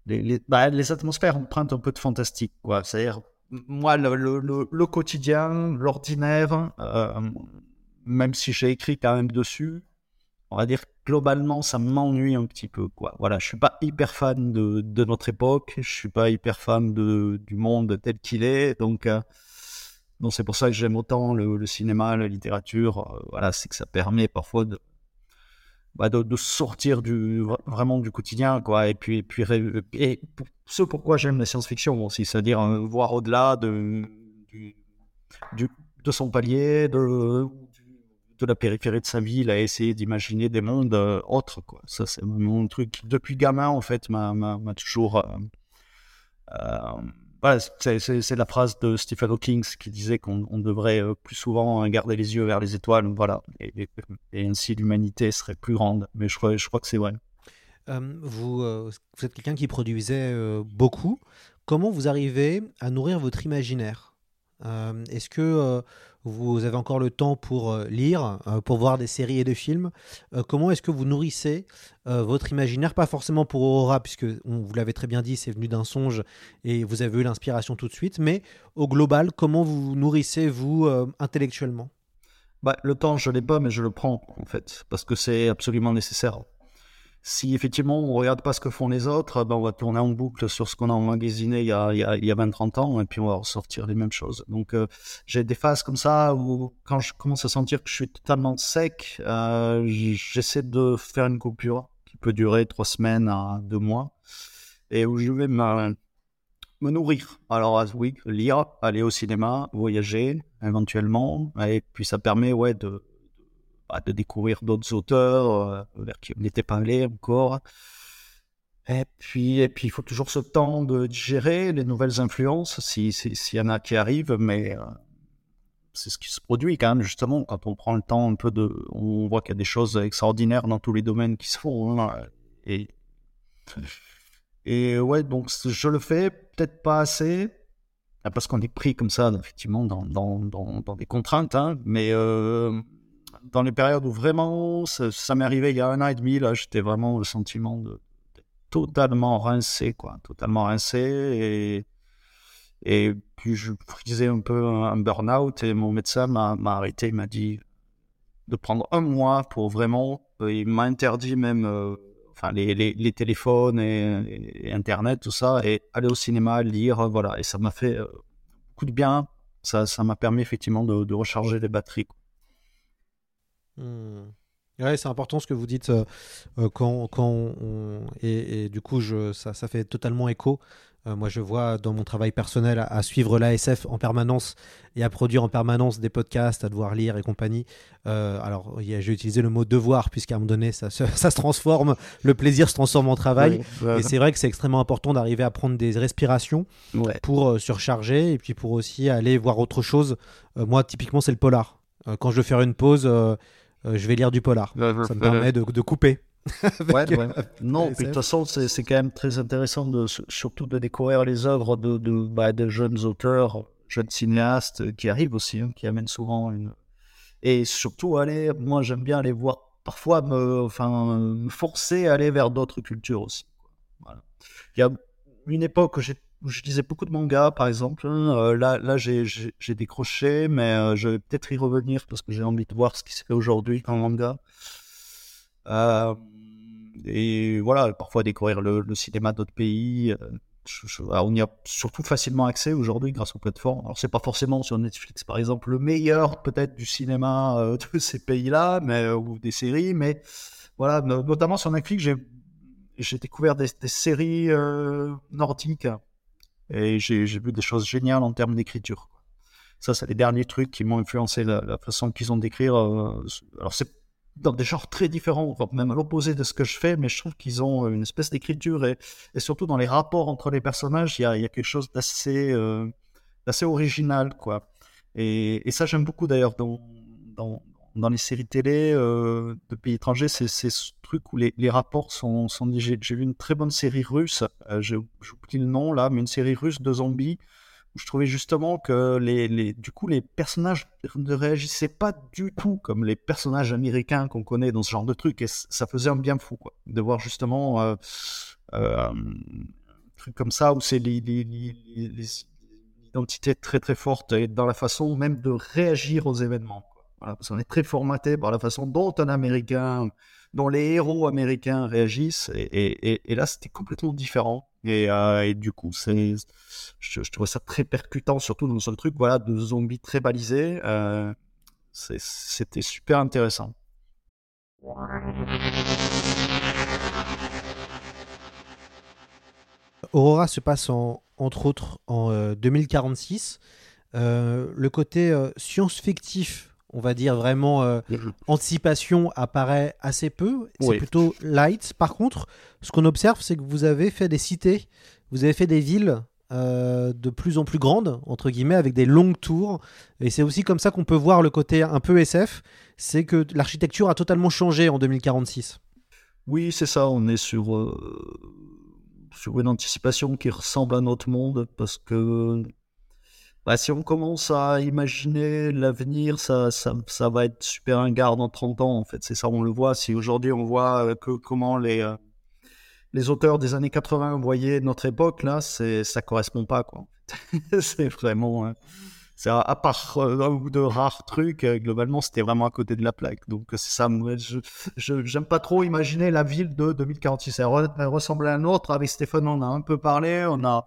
Speaker 5: les, les- bah, les atmosphères empruntent un peu de fantastique, quoi. C'est-à-dire, moi, le, le, le, quotidien, l'ordinaire, euh, même si j'ai écrit quand même dessus, on va dire globalement, ça m'ennuie un petit peu, quoi. Voilà, je suis pas hyper fan de, de notre époque, je suis pas hyper fan de, du monde tel qu'il est, donc, euh, c'est pour ça que j'aime autant le, le cinéma, la littérature, euh, voilà, c'est que ça permet parfois de, bah, de, sortir du, vraiment du quotidien, quoi. Et puis, et puis, et ce pourquoi j'aime la science-fiction aussi, c'est-à-dire euh, voir au-delà de, du, de son palier, de, de la périphérie de sa ville, à essayer d'imaginer des mondes euh, autres, quoi. Ça, c'est mon truc depuis gamin, en fait, m'a, toujours. euh, c'est, la phrase de Stephen Hawking qui disait qu'on on devrait euh, plus souvent garder les yeux vers les étoiles, voilà, et, ainsi l'humanité serait plus grande. Mais je crois, je crois que c'est vrai.
Speaker 4: Euh, vous, euh, vous êtes quelqu'un qui produisait beaucoup. Comment vous arrivez à nourrir votre imaginaire? Euh, Est-ce que euh, vous avez encore le temps pour euh, lire, pour voir des séries et des films? Comment est-ce que vous nourrissez votre imaginaire? Pas forcément pour Aurora, puisque on, vous l'avez très bien dit, c'est venu d'un songe et vous avez eu l'inspiration tout de suite. Mais au global, comment vous nourrissez vous intellectuellement?
Speaker 5: Bah, le temps, je l'ai pas, mais je le prends, en fait, parce que c'est absolument nécessaire. Si effectivement on regarde pas ce que font les autres, ben on va tourner en boucle sur ce qu'on a emmagasiné il y a, il y a, il y a 20-30 ans, et puis on va ressortir les mêmes choses. Donc euh, j'ai des phases comme ça où quand je commence à sentir que je suis totalement sec, euh, j'essaie de faire une coupure qui peut durer trois semaines à deux mois, et où je vais me, me nourrir. Alors ah, oui, lire, aller au cinéma, voyager éventuellement, et puis ça permet ouais de de découvrir d'autres auteurs euh, vers qui on n'était pas allé encore. Et puis, et puis, il faut toujours ce temps de digérer les nouvelles influences, s'il si, s'il y en a qui arrivent, mais euh, c'est ce qui se produit quand même, justement, quand on prend le temps un peu de... On voit qu'il y a des choses extraordinaires dans tous les domaines qui se font. et, et ouais, donc je le fais, peut-être pas assez, parce qu'on est pris comme ça, effectivement, dans, dans, dans, dans des contraintes, hein, mais... Euh, dans les périodes où vraiment ça, m'est arrivé il y a un an et demi, là, j'étais vraiment le sentiment de, totalement rincé, quoi, totalement rincé. Et, puis je frisais un peu un burn-out et mon médecin m'a arrêté, il m'a dit de prendre un mois pour vraiment, il m'a interdit même enfin les, téléphones et, Internet, tout ça, et aller au cinéma, lire, voilà. Et ça m'a fait euh, beaucoup de bien. Ça, m'a permis effectivement de, recharger les batteries.
Speaker 4: Hmm. Ouais, c'est important ce que vous dites euh, euh, quand, quand on, et, et, du coup je, ça, ça fait totalement écho euh, moi, je vois dans mon travail personnel à, suivre l'ASF en permanence et à produire en permanence des podcasts, à devoir lire et compagnie. Euh, alors, j'ai utilisé le mot devoir, puisqu'à un moment donné, ça, (laughs) ça, se transforme, le plaisir se transforme en travail. Et c'est vrai que c'est extrêmement important d'arriver à prendre des respirations pour euh, surcharger et puis pour aussi aller voir autre chose. moi, typiquement, c'est le polar. quand je veux faire une pause, je vais lire du polar. Ça me permet de, de couper.
Speaker 5: ouais, ouais. Non, de toute façon, c'est quand même très intéressant, de, surtout de découvrir les œuvres de, de, bah, de jeunes auteurs, jeunes cinéastes qui arrivent aussi, hein, qui amènent souvent une. Et surtout, aller, moi j'aime bien aller voir, parfois me, enfin, me forcer à aller vers d'autres cultures aussi. Voilà. Il y a une époque où, où je lisais beaucoup de mangas, par exemple. Hein, euh, là, j'ai décroché, mais euh, je vais peut-être y revenir parce que j'ai envie de voir ce qui se fait aujourd'hui en manga. Euh, et voilà, parfois découvrir le, cinéma d'autres pays. Euh, on y a surtout facilement accès aujourd'hui grâce aux plateformes. Alors c'est pas forcément sur Netflix par exemple le meilleur peut-être du cinéma (laughs) de ces pays-là, mais ou des séries, mais voilà, notamment sur Netflix j'ai découvert des, séries nordiques et j'ai vu des choses géniales en termes d'écriture. Ça, c'est les derniers trucs qui m'ont influencé la, façon qu'ils ont d'écrire. alors c'est dans des genres très différents, même à l'opposé de ce que je fais, mais je trouve qu'ils ont une espèce d'écriture et, surtout dans les rapports entre les personnages, il y a, quelque chose d'assez euh, original, quoi. Et, ça, j'aime beaucoup d'ailleurs dans, les séries télé euh, de pays étrangers, c'est ce truc où les, les rapports sont, sont J'ai vu une très bonne série russe, euh, j'oublie le nom là, mais une série russe de zombies je trouvais justement que les, les, du coup les personnages ne réagissaient pas du tout comme les personnages américains qu'on connaît dans ce genre de truc et ça faisait un bien fou de voir justement euh, euh, un truc comme ça où c'est l'identité très très forte et dans la façon même de réagir aux événements. Voilà, parce qu'on est très formaté par la façon dont un américain dont les héros américains réagissent et, là c'était complètement différent et, euh, du coup, je, je trouvais ça très percutant, surtout dans ce truc voilà, de zombies très balisés. Euh, c'était super intéressant.
Speaker 4: Aurora se passe en, entre autres en 2046. Euh, le côté science-fictif on va dire vraiment euh, anticipation apparaît assez peu. C'est plutôt light. Par contre, ce qu'on observe, c'est que vous avez fait des cités, vous avez fait des villes euh, de plus en plus grandes, entre guillemets, avec des longues tours. Et c'est aussi comme ça qu'on peut voir le côté un peu SF, c'est que l'architecture a totalement changé en 2046.
Speaker 5: Oui, c'est ça, on est sur, euh, sur une anticipation qui ressemble à notre monde, parce que bah, si on commence à imaginer l'avenir, ça, va être super ringard dans 30 ans, en fait. C'est ça, on le voit. Si aujourd'hui on voit euh, comment les, euh, les auteurs des années 80 voyaient notre époque, là, c'est, ça correspond pas, quoi. (laughs) c'est vraiment. C'est à, part euh, un ou deux rares trucs, globalement, c'était vraiment à côté de la plaque. Donc, c'est ça. Je, je, j'aime pas trop imaginer la ville de 2046. Elle, ressemble à un autre. Avec Stéphane, on a un peu parlé. On a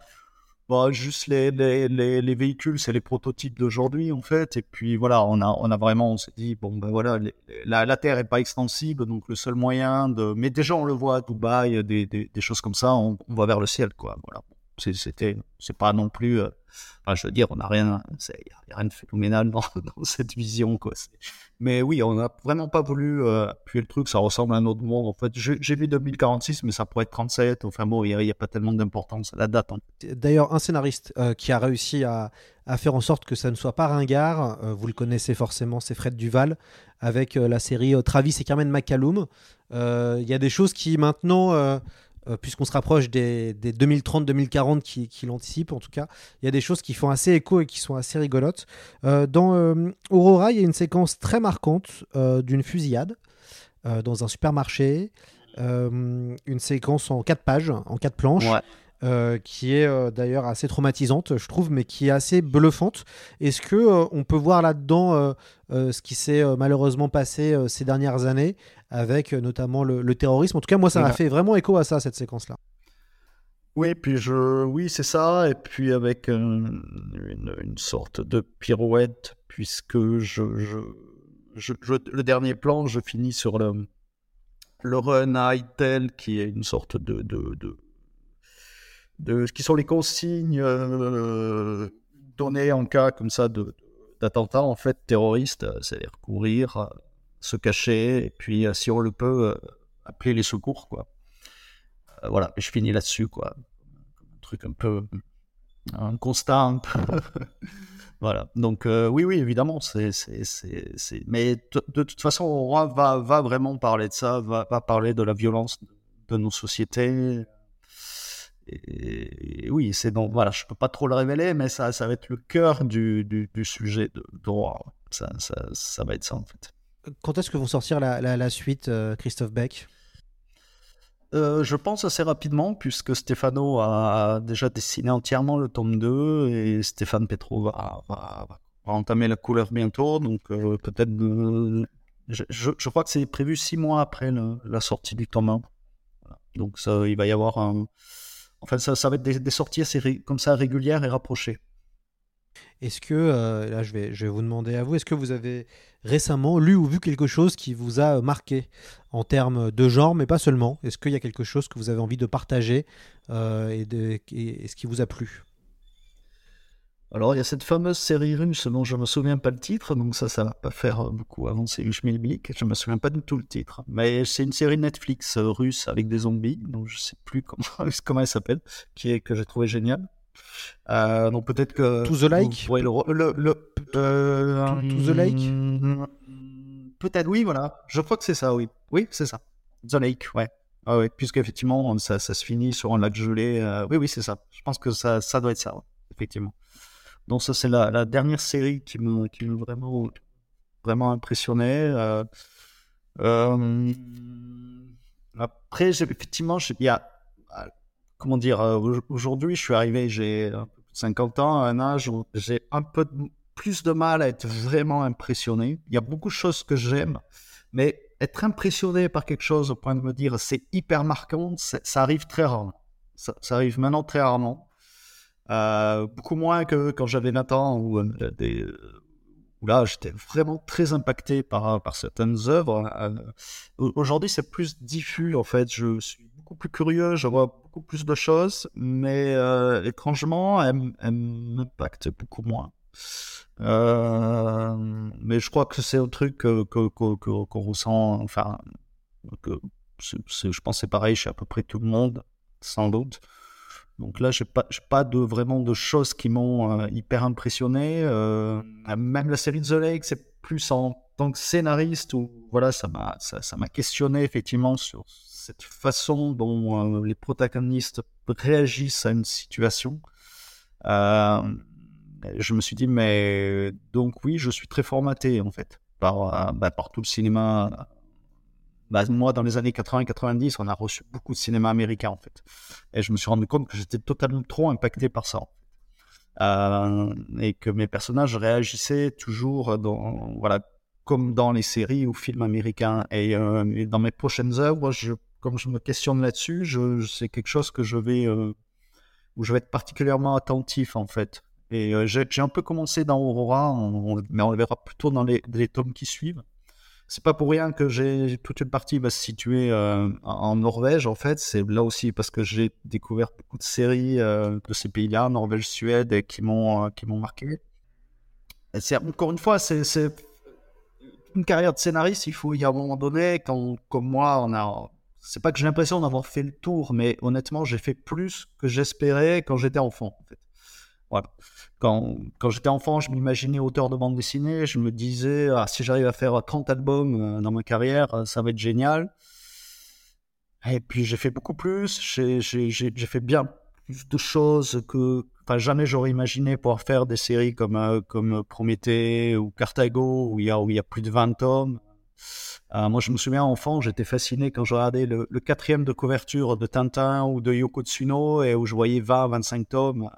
Speaker 5: Bon, juste les, les, les, véhicules, c'est les prototypes d'aujourd'hui en fait. Et puis voilà, on a, on a vraiment, on s'est dit, bon ben voilà, la, la, Terre est pas extensible, donc le seul moyen de. Mais déjà, on le voit à Dubaï, des, des, des choses comme ça, on, on, va vers le ciel quoi. Voilà. C'était, c'est pas non plus. Euh, enfin, je veux dire, on n'a rien, il n'y a, rien de phénoménal dans, (laughs) cette vision quoi. Mais oui, on n'a vraiment pas voulu euh, appuyer le truc, ça ressemble à un autre monde. En fait, j'ai vu 2046, mais ça pourrait être 37. Enfin bon, il n'y a, pas tellement d'importance à la date. Hein.
Speaker 4: D'ailleurs, un scénariste euh, qui a réussi à, à, faire en sorte que ça ne soit pas ringard, euh, vous le connaissez forcément, c'est Fred Duval, avec la série Travis et Carmen McCallum. Il y a des choses qui maintenant euh, puisqu'on se rapproche des, 2030-2040 qui, l'anticipent en tout cas, il y a des choses qui font assez écho et qui sont assez rigolotes. Euh, dans euh, Aurora, il y a une séquence très marquante d'une fusillade dans un supermarché. une séquence en quatre pages, en quatre planches. Euh, qui est euh, d'ailleurs assez traumatisante, je trouve, mais qui est assez bluffante. Est-ce que euh, on peut voir là-dedans ce qui s'est malheureusement passé ces dernières années, avec notamment le, le terrorisme? En tout cas, moi, ça m'a fait vraiment écho à ça, cette séquence-là.
Speaker 5: Oui, puis je, oui, c'est ça. Et puis avec une, une sorte de pirouette, puisque je, je, je- je- le dernier plan, je finis sur le, le run à Itel, qui est une sorte de, de, de, de- qui sont les consignes euh, données en cas comme ça de d'attentat en fait terroriste, euh, c'est-à-dire courir, euh, se cacher, et puis si on le peut, appeler les secours, quoi. Euh, voilà, je finis là-dessus, quoi. Un truc un peu. Un constat un peu. (laughs) voilà. Donc, oui, oui, évidemment, c'est. c'est, c'est, c'est- Mais de, toute façon, Aurora va, va vraiment parler de ça, va, va parler de la violence de nos sociétés. Et, et oui, c'est donc. Voilà, je peux pas trop le révéler, mais ça, ça va être le cœur du, du, du sujet de- d'Aurora. Ça, ça, ça va être ça, en fait.
Speaker 4: Quand est-ce que vont sortir la, la- la suite, euh, Christophe Beck?
Speaker 5: Euh, je pense assez rapidement, puisque Stefano a déjà dessiné entièrement le tome 2 et Stéphane Petro va, va- va entamer la couleur bientôt. Donc, euh, peut-être. je, je- je crois que c'est prévu six mois après le- la sortie du tome 1. Voilà. Donc, ça, il va y avoir un. Enfin, ça, ça va être des, sorties assez comme ça régulières et rapprochées.
Speaker 4: Est-ce que, euh, là je vais, je vous demander à vous, est-ce que vous avez récemment lu ou vu quelque chose qui vous a marqué en termes de genre, mais pas seulement? Est-ce qu'il y a quelque chose que vous avez envie de partager euh, et ce qui vous a plu?
Speaker 5: Alors, il y a cette fameuse série russe dont je me souviens pas le titre, donc ça, ça va pas faire euh, beaucoup avancer le schmilblick. Je me souviens pas du tout le titre. Mais c'est une série Netflix euh, russe avec des zombies, donc je sais plus comment, (laughs) comment elle s'appelle, qui est, que j'ai trouvé géniale. Euh, donc peut-être que.
Speaker 4: To the Lake
Speaker 5: vous pourrez le. le, le euh,
Speaker 4: To- To the Lake
Speaker 5: hum, Peut-être, oui, voilà. Je crois que c'est ça, oui. Oui, c'est ça. The Lake, ouais. Ah ouais, puisqu'effectivement, ça, ça se finit sur un lac gelé. Oui, oui, c'est ça. Je pense que ça, ça doit être ça, ouais, effectivement. Donc ça, c'est la, dernière série qui m'a vraiment, vraiment impressionné. Euh, euh, après, effectivement, il y a, euh, comment dire, euh, au- aujourd'hui, je suis arrivé, j'ai un peu plus de 50 ans, un âge où j'ai un peu plus de mal à être vraiment impressionné. Il y a beaucoup de choses que j'aime, mais être impressionné par quelque chose au point de me dire c'est hyper marquant, ça arrive très rarement. Ça arrive maintenant très rarement. Euh, beaucoup moins que quand j'avais 20 ans où, euh, euh, où là j'étais vraiment très impacté par, certaines œuvres. Au- Aujourd'hui c'est plus diffus en fait, je suis beaucoup plus curieux, je vois beaucoup plus de choses, mais étrangement elles, m- elles m'impactent beaucoup moins. Mais je crois que c'est un truc que, que- que- qu'on ressent, enfin, je pense c'est pareil chez à peu près tout le monde, sans doute. Donc là, pas, j'ai pas de vraiment de choses qui m'ont euh, hyper impressionné. Euh, même la série The Lake, c'est plus en tant que scénariste où voilà, ça m'a, ça, questionné effectivement sur cette façon dont euh, les protagonistes réagissent à une situation. Je me suis dit, mais donc oui, je suis très formaté en fait par, bah, par tout le cinéma. Bah, moi, dans les années 80-90, on a reçu beaucoup de cinéma américain en fait. Et je me suis rendu compte que j'étais totalement trop impacté par ça. Euh, et que mes personnages réagissaient toujours dans, voilà, comme dans les séries ou films américains. Et, euh, dans mes prochaines œuvres, je, comme je me questionne là-dessus, c'est quelque chose que je vais, euh, où je vais être particulièrement attentif en fait. Et j'ai un peu commencé dans Aurora, mais on le verra plutôt dans les tomes qui suivent. C'est pas pour rien que j'ai toute une partie va se situer euh, en Norvège en fait. C'est là aussi parce que j'ai découvert beaucoup de séries euh, de ces pays-là, Norvège, Suède, et qui m'ont euh, qui m'ont marqué. Et encore une fois, c'est une carrière de scénariste. Il faut y a un moment donné, quand comme moi, on a c'est pas que j'ai l'impression d'avoir fait le tour, mais honnêtement, j'ai fait plus que j'espérais quand j'étais enfant. En fait. Quand, j'étais enfant, je m'imaginais auteur de bande dessinée. Je me disais, ah, si j'arrive à faire 30 albums euh, dans ma carrière, euh, ça va être génial. Et puis j'ai fait beaucoup plus. J'ai- fait bien plus de choses que jamais j'aurais imaginé pouvoir faire des séries comme, euh, Prométhée ou Carthago, où il y a, plus de 20 tomes. Moi, je me souviens, enfant, j'étais fasciné quand je regardais le, quatrième de couverture de Tintin ou de Yoko Tsuno et où je voyais 20, 25 tomes.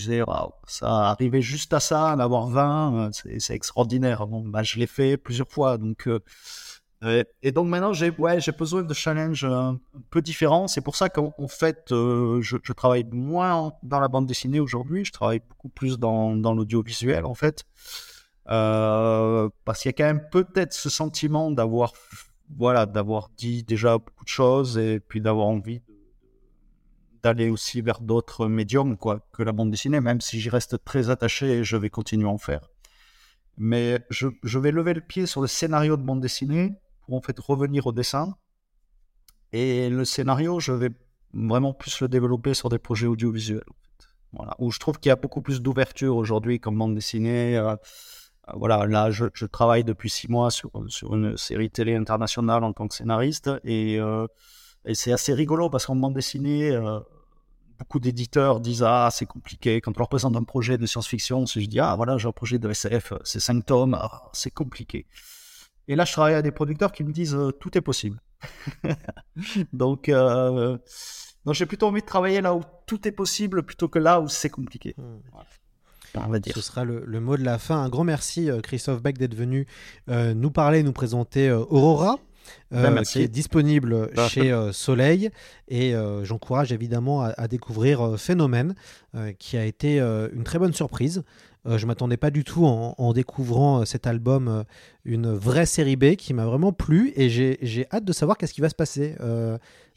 Speaker 5: Me disais, waouh, ça arrivait juste à ça, d'avoir 20, c'est extraordinaire. Bon, bah, je l'ai fait plusieurs fois, donc. Euh, et donc maintenant, j'ai ouais, besoin de challenges un, peu différents. C'est pour ça qu'en fait, euh, je, je, travaille moins dans la bande dessinée aujourd'hui. Je travaille beaucoup plus dans, l'audiovisuel, en fait. Euh, parce qu'il y a quand même peut-être ce sentiment d'avoir voilà, d'avoir dit déjà beaucoup de choses et puis d'avoir envie d'aller aussi vers d'autres médiums quoi, que la bande dessinée, même si j'y reste très attaché et je vais continuer à en faire. Mais je, je vais lever le pied sur le scénario de bande dessinée pour en fait revenir au dessin. Et le scénario, je vais vraiment plus le développer sur des projets audiovisuels. Voilà, où je trouve qu'il y a beaucoup plus d'ouverture aujourd'hui comme bande dessinée. Euh, euh, voilà, là, je, travaille depuis six mois sur, sur une série télé internationale en tant que scénariste. Et, euh, et c'est assez rigolo parce qu'en bande dessinée, euh, beaucoup d'éditeurs disent Ah, c'est compliqué. Quand on leur présente un projet de science-fiction, si je dis Ah, voilà, j'ai un projet de SF, c'est cinq tomes, ah, c'est compliqué. Et là, je travaille à des producteurs qui me disent euh, Tout est possible. (laughs) donc, euh, donc j'ai plutôt envie de travailler là où tout est possible plutôt que là où c'est compliqué.
Speaker 4: Hmm. Voilà. Ce sera le, le, mot de la fin. Un grand merci, euh, Christophe Beck, d'être venu euh, nous parler, nous présenter euh, Aurora. Euh, ben, qui est disponible ben, chez euh, Soleil. Et euh, j'encourage évidemment à, à découvrir Phénomène, qui a été une très bonne surprise. je m'attendais pas du tout en, en découvrant cet album une vraie série B qui m'a vraiment plu et j'ai hâte de savoir qu'est-ce qui va se passer.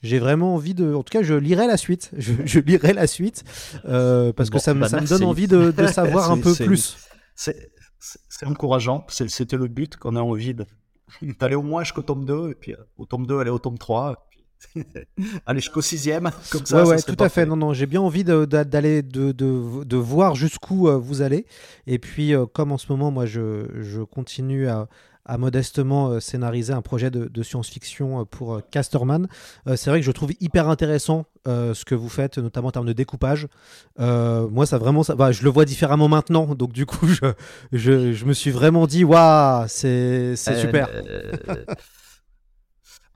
Speaker 4: j'ai vraiment envie de. En tout cas, je lirai la suite. (laughs) Je, je lirai la suite parce bon, que ça, me, bah, ça me donne envie de, de (laughs) savoir un peu plus.
Speaker 5: C'est encourageant. C'était le but qu'on a envie de, T'allais au moins jusqu'au tome 2, et puis euh, au tome 2, aller au tome 3. (laughs) Allez jusqu'au sixième, (laughs) comme ça.
Speaker 4: Ouais, ouais tout à fait. Non, non, j'ai bien envie d'aller, de, de, de, voir jusqu'où euh, vous allez. Et puis, euh, comme en ce moment, moi, je, je continue à, à modestement euh, scénariser un projet de, de science-fiction euh, pour euh, Casterman. c'est vrai que je trouve hyper intéressant ce que vous faites, notamment en termes de découpage. moi, ça vraiment, ça, bah, je le vois différemment maintenant, donc du coup, je, je, je me suis vraiment dit, waouh, c'est super. (laughs)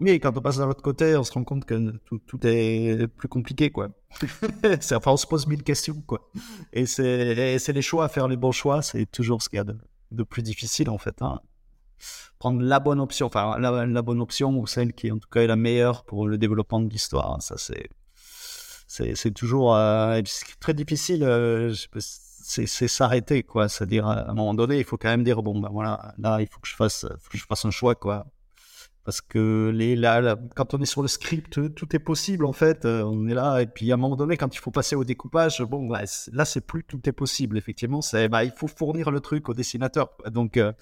Speaker 5: Oui, quand on passe de l'autre côté, on se rend compte que tout, tout est plus compliqué, quoi. (laughs) enfin, on se pose mille questions, quoi. Et c'est les choix, faire les bons choix, c'est toujours ce qu'il y a de, de, plus difficile, en fait. Hein prendre la bonne option, enfin la, bonne option ou celle qui en tout cas est la meilleure pour le développement de l'histoire. Ça c'est c'est toujours euh, très difficile. Euh, c'est s'arrêter quoi. C'est-à-dire à un moment donné, il faut quand même dire bon ben voilà, là il faut que je fasse, faut que je fasse un choix quoi. Parce que les, là, quand on est sur le script, tout est possible en fait. Euh, on est là et puis à un moment donné, quand il faut passer au découpage, bon, bah, là c'est plus tout est possible. Effectivement, c'est bah, il faut fournir le truc au dessinateur. Donc euh,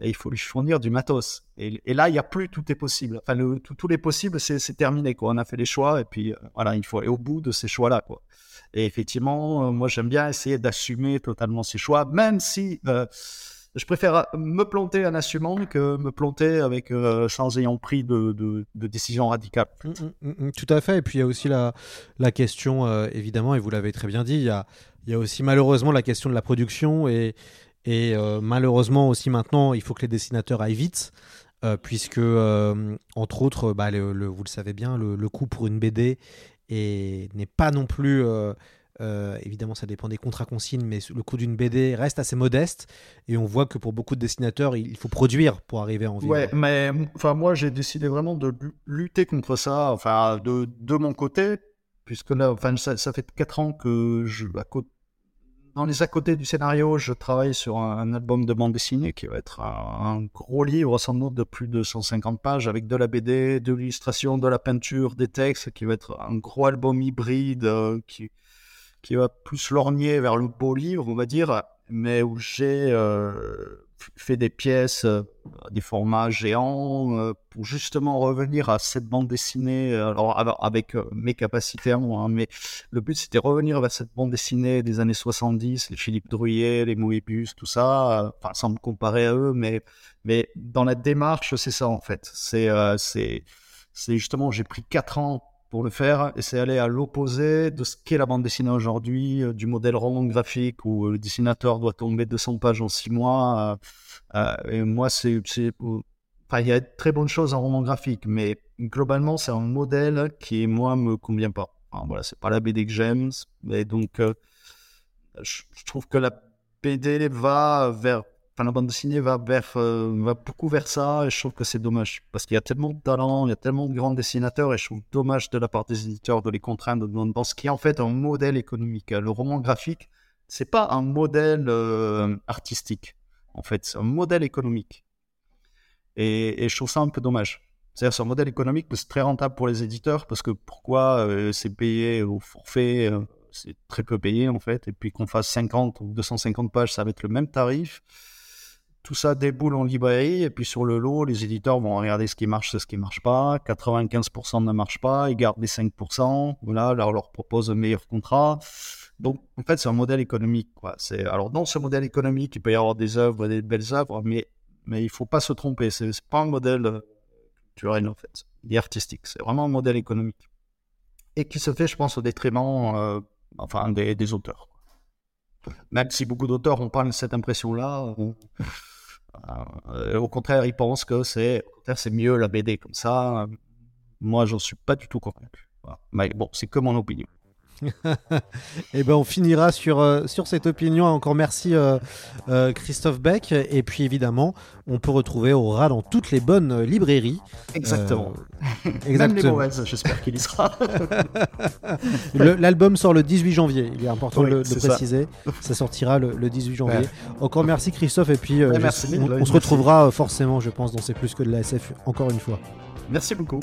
Speaker 5: il faut lui fournir du matos. Et, là, il y a plus tout est possible. Enfin, le, tout, tous les possibles, c'est terminé quoi. On a fait les choix et puis euh, voilà, il faut aller au bout de ces choix là quoi. Et effectivement, moi j'aime bien essayer d'assumer totalement ces choix, même si je préfère me planter en assumant que me planter avec euh, sans ayant pris de, de, de décision radicale.
Speaker 4: Mmh, mmh, mmh, tout à fait. Et puis il y a aussi la, question, euh, évidemment, et vous l'avez très bien dit, il y a, aussi malheureusement la question de la production et, euh, malheureusement aussi maintenant, il faut que les dessinateurs aillent vite. Euh, puisque, euh, entre autres, bah, vous le savez bien, le, le coût pour une BD n'est pas non plus euh, évidemment, ça dépend des contrats consignes, mais le coût d'une BD reste assez modeste. Et on voit que pour beaucoup de dessinateurs, il faut produire pour arriver à en vivre.
Speaker 5: Ouais, mais enfin, moi, j'ai décidé vraiment de lutter contre ça, enfin, de, de mon côté, puisque là, enfin, ça, fait 4 ans que je, à côté, dans les à côté du scénario, je travaille sur un, album de bande dessinée qui va être un, un, gros livre sans doute de plus de 150 pages avec de la BD, de l'illustration, de la peinture, des textes, qui va être un gros album hybride euh, qui qui va plus lorgner vers le beau livre, on va dire, mais où j'ai euh, fait des pièces, euh, des formats géants, euh, pour justement revenir à cette bande dessinée, alors avec mes capacités, hein, mais le but c'était revenir vers cette bande dessinée des années 70, les Philippe Drouillet, les Moebius, tout ça, enfin sans me comparer à eux, mais, mais dans la démarche, c'est ça en fait. C'est c'est justement, j'ai pris quatre ans pour le faire, et c'est aller à l'opposé de ce qu'est la bande dessinée aujourd'hui, euh, du modèle roman graphique où le dessinateur doit tomber 200 pages en 6 mois. Euh, euh, et moi, c'est Enfin, il y a de très bonnes choses en roman graphique, mais globalement, c'est un modèle qui, moi, me convient pas. Enfin, voilà, c'est pas la BD que j'aime, et donc euh, je trouve que la BD va vers, enfin, la bande dessinée va vers, euh, va beaucoup vers ça, et je trouve que c'est dommage parce qu'il y a tellement de talent, il y a tellement de grands dessinateurs, et je trouve dommage de la part des éditeurs de les contraindre dans, ce qui est en fait un modèle économique. Le roman graphique, c'est pas un modèle euh, artistique, en fait, c'est un modèle économique. Et, je trouve ça un peu dommage. C'est-à-dire, c'est un modèle économique, c'est très rentable pour les éditeurs parce que pourquoi euh, c'est payé au forfait, c'est très peu payé en fait, et puis qu'on fasse 50 ou 250 pages, ça va être le même tarif. Tout ça déboule en librairie, et puis sur le lot, les éditeurs vont regarder ce qui marche, ce qui marche pas. 95% ne marche pas, ils gardent les 5%. Voilà, là, on leur propose un meilleur contrat. Donc, en fait, c'est un modèle économique. Quoi. C'est... Alors, dans ce modèle économique, il peut y avoir des œuvres, des belles œuvres, mais, mais il faut pas se tromper. C'est, c'est pas un modèle euh, culturel, en fait, ni artistique. C'est vraiment un modèle économique. Et qui se fait, je pense, au détriment euh, enfin, des, auteurs. Même si beaucoup d'auteurs n'ont pas cette impression-là, euh, au contraire, ils pensent que c'est, c'est mieux la BD comme ça. Moi, j'en suis pas du tout convaincu. Mais bon, c'est que mon opinion. (laughs)
Speaker 4: et ben on finira sur, euh, sur cette opinion. Encore merci euh, euh, Christophe Beck. Et puis évidemment, on peut retrouver Aura dans toutes les bonnes librairies.
Speaker 5: Exactement.
Speaker 4: Euh, (laughs)
Speaker 5: Même les
Speaker 4: exactement.
Speaker 5: j'espère qu'il y sera. (laughs)
Speaker 4: L'album sort le 18 janvier. Il est important
Speaker 5: Oui,
Speaker 4: de le-
Speaker 5: ça.
Speaker 4: préciser. Ça. sortira le, le 18 janvier.
Speaker 5: Ouais.
Speaker 4: Encore merci Christophe. Et puis
Speaker 5: Ouais,
Speaker 4: je-
Speaker 5: merci,
Speaker 4: on, on se retrouvera forcément, je pense, dans C'est plus que de la SF encore une fois.
Speaker 5: Merci beaucoup.